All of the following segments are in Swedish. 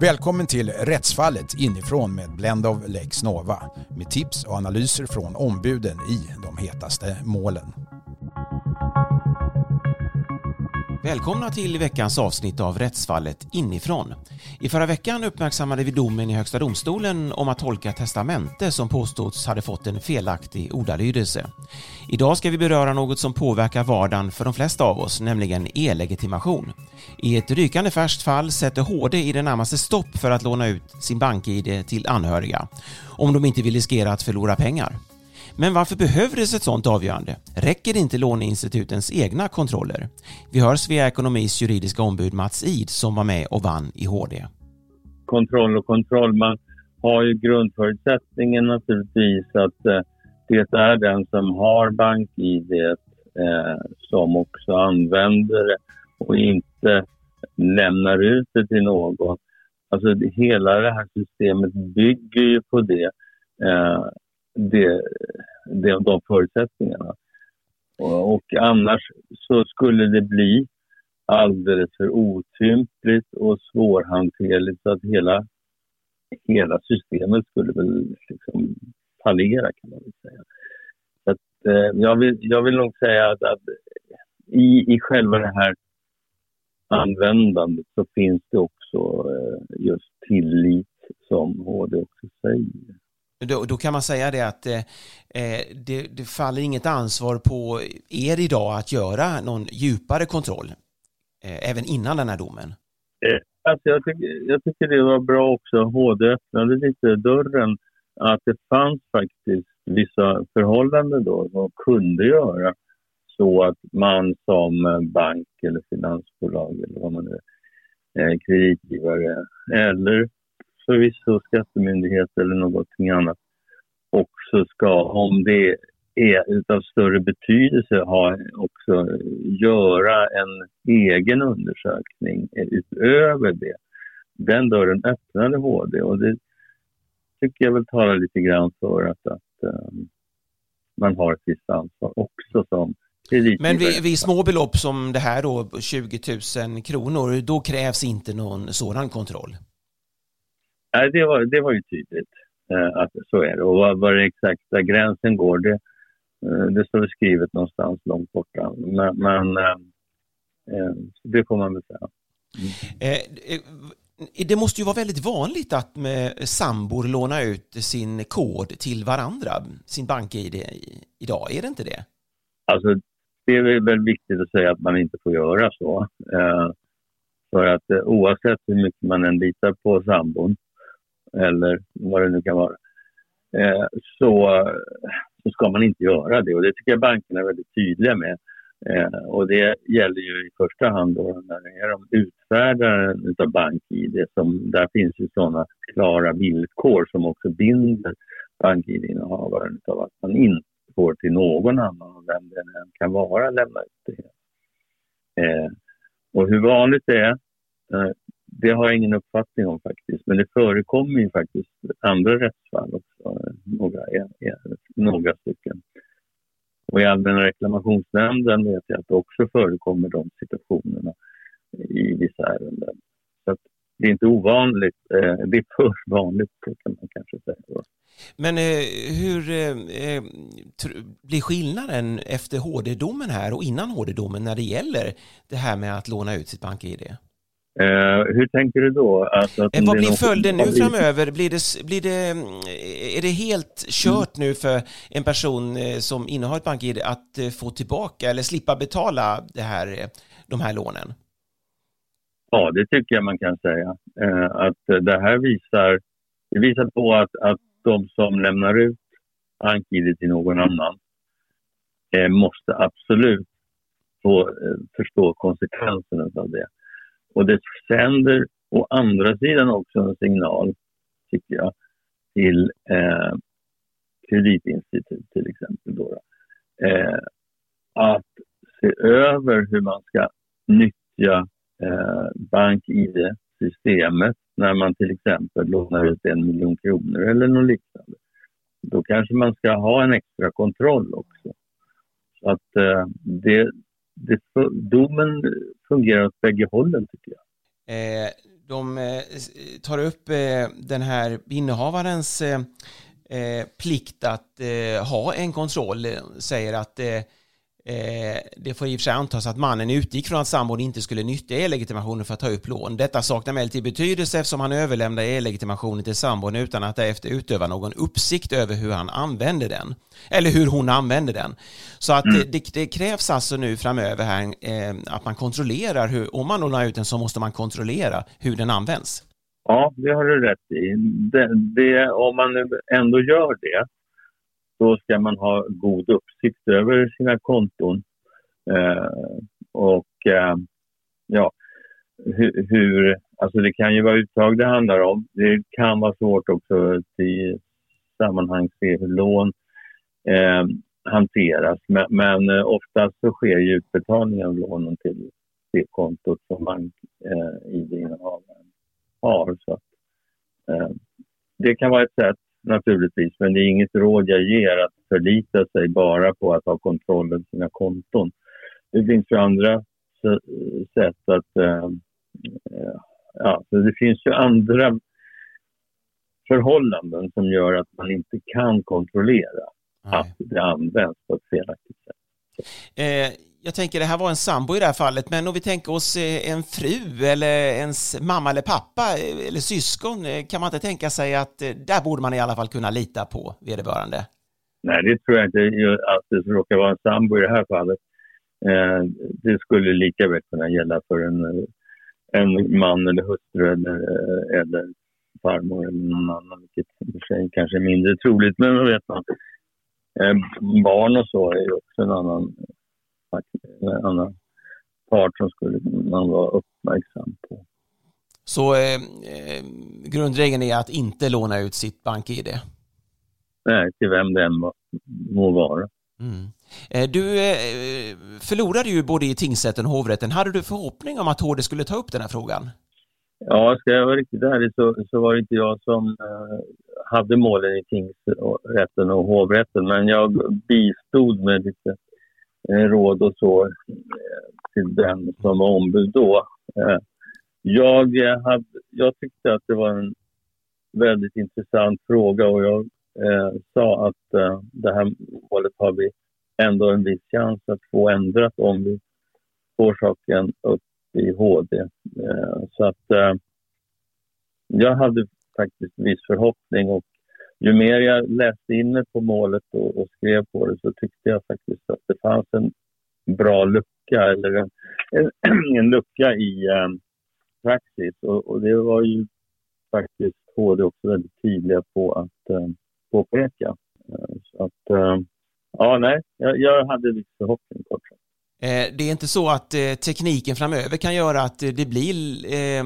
Välkommen till Rättsfallet inifrån med Blend of Lex Nova med tips och analyser från ombuden i de hetaste målen. Välkomna till veckans avsnitt av Rättsfallet inifrån. I förra veckan uppmärksammade vi domen i Högsta domstolen om att tolka testamente som påstås hade fått en felaktig ordalydelse. Idag ska vi beröra något som påverkar vardagen för de flesta av oss, nämligen e-legitimation. I ett rykande färskt fall sätter HD i det närmaste stopp för att låna ut sin bank-id till anhöriga om de inte vill riskera att förlora pengar. Men varför behövdes ett sådant avgörande? Räcker inte låneinstitutens egna kontroller? Vi hör Svea Ekonomis juridiska ombud Mats Id som var med och vann i HD. Kontroll och kontroll. Man har ju grundförutsättningen naturligtvis att eh, det är den som har bank-id eh, som också använder det och inte lämnar ut det till någon. Alltså hela det här systemet bygger ju på det. Eh, det, det, de förutsättningarna. Och, och annars så skulle det bli alldeles för otympligt och svårhanterligt så att hela, hela systemet skulle väl liksom fallera kan man väl säga. Så att, eh, jag, vill, jag vill nog säga att, att i, i själva det här användandet så finns det också eh, just tillit som HD också säger. Då, då, kan man säga det att eh, eh, det, det, faller inget ansvar på er idag att göra någon djupare kontroll, eh, även innan den här domen? Eh, alltså jag, tycker, jag tycker det var bra också. HD öppnade lite dörren att det fanns faktiskt vissa förhållanden då som kunde göra så att man som eh, bank eller finansbolag eller vad man nu är, kreditgivare eller förvisso skattemyndighet eller någonting annat också ska, om det är utav större betydelse, ha, också göra en egen undersökning utöver det. Den dörren öppnade HD och det tycker jag väl talar lite grann för att, att um, man har ett visst ansvar också som men vid, vid, små belopp som det här då, 20 000 kronor, då krävs inte någon sådan kontroll? Nej, det var, det var ju tydligt eh, att så är det. Och var, var den exakta gränsen går, det, eh, det står skrivet någonstans långt borta. Men, men eh, det får man väl säga. Mm. Det måste ju vara väldigt vanligt att med sambor låna ut sin kod till varandra, sin bank-id idag, är det inte det? Alltså, det är väl viktigt att säga att man inte får göra så. För att oavsett hur mycket man än litar på sambon eller vad det nu kan vara, eh, så, så ska man inte göra det. Och det tycker jag bankerna är väldigt tydliga med. Eh, och det gäller ju i första hand då när det är de utfärdaren av BankID. Som, där finns ju sådana klara villkor som också binder bank-id-innehavaren av att man inte får till någon annan, vem det än kan vara, lämna ut det. Eh, och hur vanligt det är, eh, det har jag ingen uppfattning om faktiskt. Men det förekommer ju faktiskt andra rättsfall också, några, eh, eh, några stycken. Och i Allmänna reklamationsnämnden vet jag att det också förekommer de situationerna i vissa ärenden. Så det är inte ovanligt, eh, det är för vanligt kan man kanske säga. Men eh, hur eh, blir skillnaden efter HD-domen här och innan HD-domen när det gäller det här med att låna ut sitt BankID? Eh, hur tänker du då? Alltså att Vad blir följden nu framöver? Blir det, blir det, är det helt kört mm. nu för en person eh, som innehar ett bank-id att eh, få tillbaka eller slippa betala det här, de här lånen? Ja, det tycker jag man kan säga. Att det här visar, det visar på att, att de som lämnar ut bank-id till någon annan måste absolut få förstå konsekvenserna av det. Och det sänder å andra sidan också en signal, tycker jag, till eh, kreditinstitut till exempel. Då, eh, att se över hur man ska nyttja eh, bank-id-systemet när man till exempel lånar ut en miljon kronor eller något liknande. Då kanske man ska ha en extra kontroll också. Så att eh, det, det, domen fungerar åt bägge hållen tycker jag. Eh, de eh, tar upp eh, den här innehavarens eh, eh plikt att eh, ha en kontroll, eh, säger att Eh, det får i och för sig antas att mannen utgick från att sambon inte skulle nyttja e-legitimationen för att ta upp lån. Detta saknar emellertid betydelse eftersom han överlämnar e-legitimationen till sambon utan att därefter utöva någon uppsikt över hur han använder den. Eller hur hon använder den. Så att mm. det, det, krävs alltså nu framöver här eh, att man kontrollerar hur, om man lånar ut den så måste man kontrollera hur den används. Ja, det har du rätt i. Det, det, om man ändå gör det då ska man ha god uppsikt över sina konton. Eh, och eh, ja, hur, hur, alltså det kan ju vara uttag det handlar om. Det kan vara svårt också i sammanhang se hur lån eh, hanteras. Men, men eh, oftast så sker ju utbetalning av lånen till det kontot som bank-id-innehavaren eh, har. Så att, eh, det kan vara ett sätt naturligtvis, men det är inget råd jag ger att förlita sig bara på att ha kontroll över sina konton. Det finns ju andra sätt att... Äh, ja, det finns ju andra förhållanden som gör att man inte kan kontrollera Nej. att det används på ett felaktigt sätt. Eh, jag tänker det här var en sambo i det här fallet, men om vi tänker oss eh, en fru eller ens mamma eller pappa eh, eller syskon, eh, kan man inte tänka sig att där borde man i alla fall kunna lita på vederbörande? Nej, det tror jag inte att det råkar vara en sambo i det här fallet. Det skulle lika väl kunna gälla för en, en man eller hustru eller, eller farmor eller någon annan, vilket i och för sig kanske är mindre troligt, men vad vet man. Barn och så är ju också en annan en annan part som skulle man vara uppmärksam på. Så eh, eh, grundregeln är att inte låna ut sitt bank-id? Nej, till vem det än må vara. Mm. Eh, du eh, förlorade ju både i tingsrätten och hovrätten. Hade du förhoppning om att HD skulle ta upp den här frågan? Ja, ska jag vara riktigt ärlig så, så var det inte jag som eh, hade målen i tingsrätten och hovrätten, men jag bistod med lite Eh, Eh, råd och så eh, till den som var ombud då. Eh, jag, hade, jag tyckte att det var en väldigt intressant fråga och jag eh, sa att eh, det här målet har vi ändå en viss chans att få ändrat om vi får saken upp i HD. Eh, så att jag hade faktiskt viss förhoppning och ju mer jag läste in mig på målet och, och, skrev på det så tyckte jag faktiskt att det fanns en bra lucka eller en, en, en lucka i um, praxis och, och, det var ju faktiskt HD också väldigt tydliga på att um, påpeka. Eh, så att, um, ja nej, jag, jag hade viss förhoppning kort sagt. Eh, det är inte så att eh, tekniken framöver kan göra att eh, det blir eh,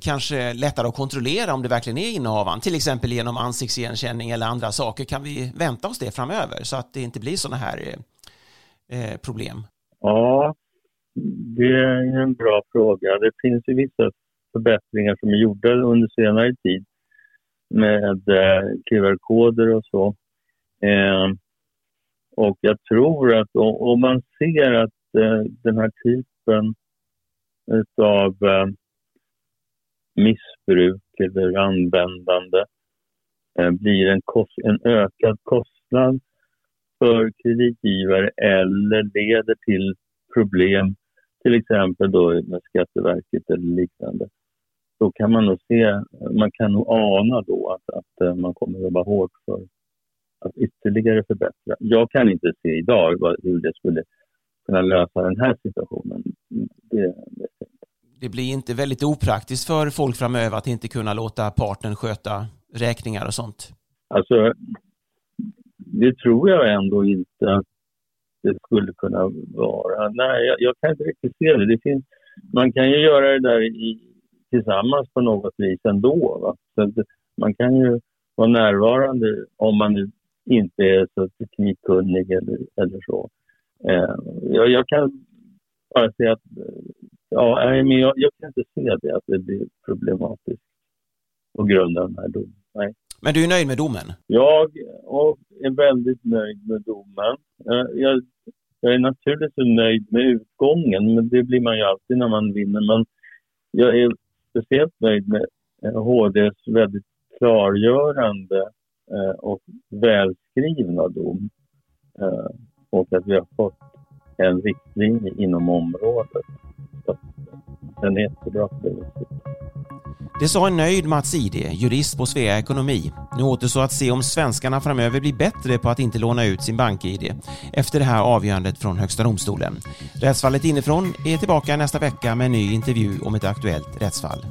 kanske lättare att kontrollera om det verkligen är innehavaren, till exempel genom ansiktsigenkänning eller andra saker. Kan vi vänta oss det framöver så att det inte blir sådana här problem? Ja, det är en bra fråga. Det finns ju vissa förbättringar som är gjorda under senare tid med QR-koder och så. Ehm, och jag tror att om man ser att Eh, den här typen av eh, missbruk eller användande eh, blir en, kost, en ökad kostnad för kreditgivare eller leder till problem, till exempel då med Skatteverket eller liknande, då kan man nog se, man kan nog ana då att, att man kommer att jobba hårt för att ytterligare förbättra. Jag kan inte se idag hur det skulle kunna lösa den här situationen. Det, det, blir inte väldigt opraktiskt för folk framöver att inte kunna låta partnern sköta räkningar och sånt? Alltså, det tror jag ändå inte att det skulle kunna vara. Nej, jag, jag kan inte riktigt se det. det finns, man kan ju göra det där i, tillsammans på något vis ändå. Va? Så man kan ju vara närvarande om man nu inte är så teknikkunnig eller, eller så. Eh, jag, jag, kan bara säga att ja, men jag, jag, kan inte se det, att det blir problematiskt på grund av den här domen. Nej. Men du är nöjd med domen? Jag är väldigt nöjd med domen. Eh, jag, jag är naturligtvis nöjd med utgången, men det blir man ju alltid när man vinner. Men jag är speciellt nöjd med HDs väldigt klargörande och välskrivna dom. Och att vi har fått en riktlinje inom området. Så den är jättebra. Det sa en nöjd Mats Ide, jurist på Svea Ekonomi. Nu återstår att se om svenskarna framöver blir bättre på att inte låna ut sin bank-id efter det här avgörandet från Högsta domstolen. Rättsfallet inifrån är tillbaka nästa vecka med en ny intervju om ett aktuellt rättsfall.